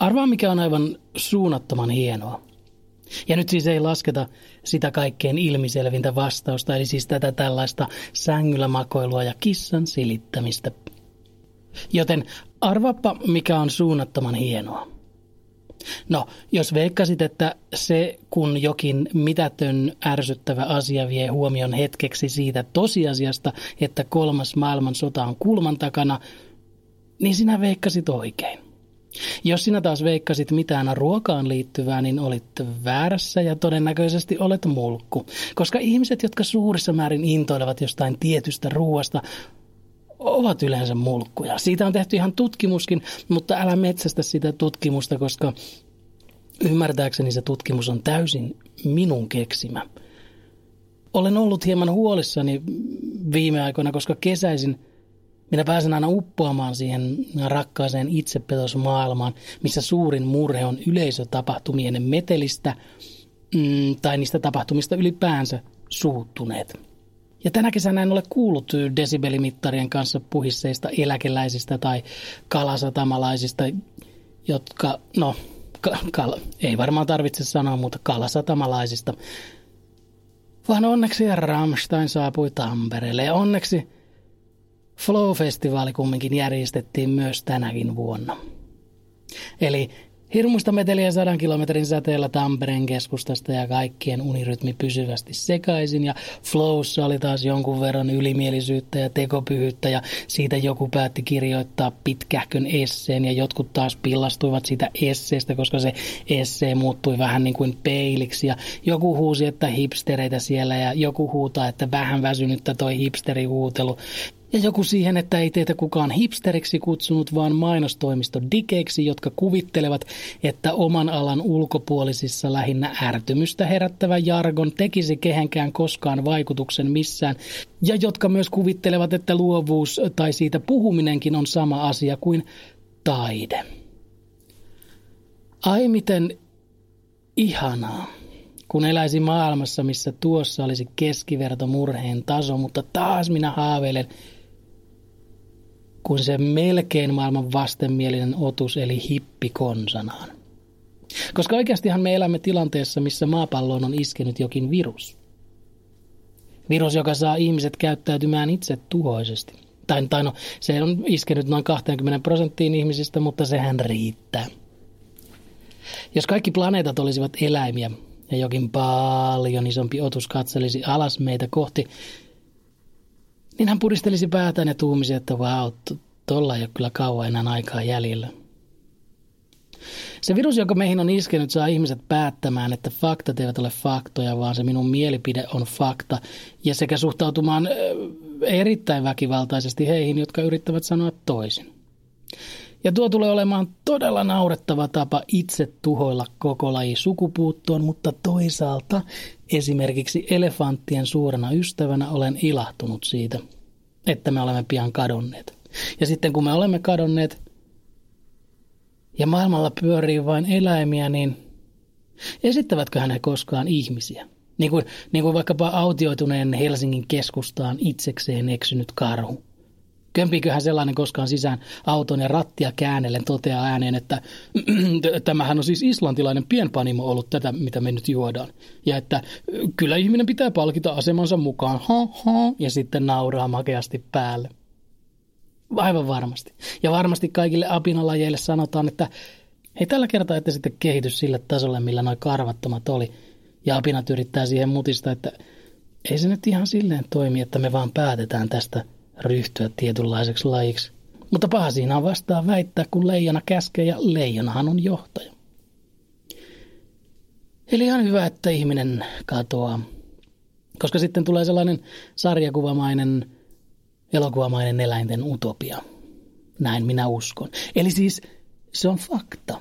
Arvaa mikä on aivan suunnattoman hienoa. Ja nyt siis ei lasketa sitä kaikkein ilmiselvintä vastausta, eli siis tätä tällaista sängyllä makoilua ja kissan silittämistä. Joten arvappa, mikä on suunnattoman hienoa. No, jos veikkasit, että se, kun jokin mitätön ärsyttävä asia vie huomion hetkeksi siitä tosiasiasta, että kolmas maailmansota on kulman takana, niin sinä veikkasit oikein. Jos sinä taas veikkasit mitään ruokaan liittyvää, niin olit väärässä ja todennäköisesti olet mulkku. Koska ihmiset, jotka suurissa määrin intoilevat jostain tietystä ruoasta, ovat yleensä mulkkuja. Siitä on tehty ihan tutkimuskin, mutta älä metsästä sitä tutkimusta, koska ymmärtääkseni se tutkimus on täysin minun keksimä. Olen ollut hieman huolissani viime aikoina, koska kesäisin minä pääsen aina uppoamaan siihen rakkaaseen itsepetosmaailmaan, missä suurin murhe on yleisötapahtumien metelistä mm, tai niistä tapahtumista ylipäänsä suuttuneet. Ja tänä kesänä en ole kuullut desibelimittarien kanssa puhisseista eläkeläisistä tai kalasatamalaisista, jotka, no, kal, ei varmaan tarvitse sanoa, mutta kalasatamalaisista. Vaan onneksi Rammstein saapui Tampereelle ja onneksi Flow-festivaali kumminkin järjestettiin myös tänäkin vuonna. Eli Hirmuista meteliä sadan kilometrin säteellä Tampereen keskustasta ja kaikkien unirytmi pysyvästi sekaisin ja flowssa oli taas jonkun verran ylimielisyyttä ja tekopyhyyttä ja siitä joku päätti kirjoittaa pitkähkön esseen ja jotkut taas pillastuivat siitä esseestä, koska se essee muuttui vähän niin kuin peiliksi ja joku huusi, että hipstereitä siellä ja joku huutaa, että vähän väsynyttä toi hipsterihuutelu. Ja joku siihen, että ei teitä kukaan hipsteriksi kutsunut, vaan mainostoimisto dikeiksi, jotka kuvittelevat, että oman alan ulkopuolisissa lähinnä ärtymystä herättävä jargon tekisi kehenkään koskaan vaikutuksen missään, ja jotka myös kuvittelevat, että luovuus tai siitä puhuminenkin on sama asia kuin taide. Ai miten ihanaa kun eläisi maailmassa, missä tuossa olisi keskiverto murheen taso, mutta taas minä haaveilen kuin se melkein maailman vastenmielinen otus eli hippi konsanaan. Koska oikeastihan me elämme tilanteessa, missä maapalloon on iskenyt jokin virus. Virus, joka saa ihmiset käyttäytymään itse tuhoisesti. Tai, tai no, se on iskenyt noin 20 prosenttiin ihmisistä, mutta sehän riittää. Jos kaikki planeetat olisivat eläimiä ja jokin paljon isompi otus katselisi alas meitä kohti, niin hän puristelisi päätään ja tuumisi, että vau, tuolla ei ole kyllä kauan enää aikaa jäljellä. Se virus, joka meihin on iskenyt, saa ihmiset päättämään, että faktat eivät ole faktoja, vaan se minun mielipide on fakta. Ja sekä suhtautumaan erittäin väkivaltaisesti heihin, jotka yrittävät sanoa toisin. Ja tuo tulee olemaan todella naurettava tapa itse tuhoilla koko laji sukupuuttoon, mutta toisaalta esimerkiksi elefanttien suurena ystävänä olen ilahtunut siitä, että me olemme pian kadonneet. Ja sitten kun me olemme kadonneet ja maailmalla pyörii vain eläimiä, niin esittävätkö he koskaan ihmisiä? Niin kuin, niin kuin vaikkapa autioituneen Helsingin keskustaan itsekseen eksynyt karhu. Kömpiiköhän sellainen koskaan sisään auton ja rattia käännellen toteaa ääneen, että tämähän on siis islantilainen pienpanimo ollut tätä, mitä me nyt juodaan. Ja että kyllä ihminen pitää palkita asemansa mukaan, ha, ha, ja sitten nauraa makeasti päälle. Aivan varmasti. Ja varmasti kaikille apinalajeille sanotaan, että hei tällä kertaa ette sitten kehitys sille tasolle, millä noin karvattomat oli. Ja apinat yrittää siihen mutista, että ei se nyt ihan silleen toimi, että me vaan päätetään tästä – ryhtyä tietynlaiseksi lajiksi. Mutta paha siinä on vastaan väittää, kun leijona käskee ja leijonahan on johtaja. Eli ihan hyvä, että ihminen katoaa. Koska sitten tulee sellainen sarjakuvamainen, elokuvamainen eläinten utopia. Näin minä uskon. Eli siis se on fakta.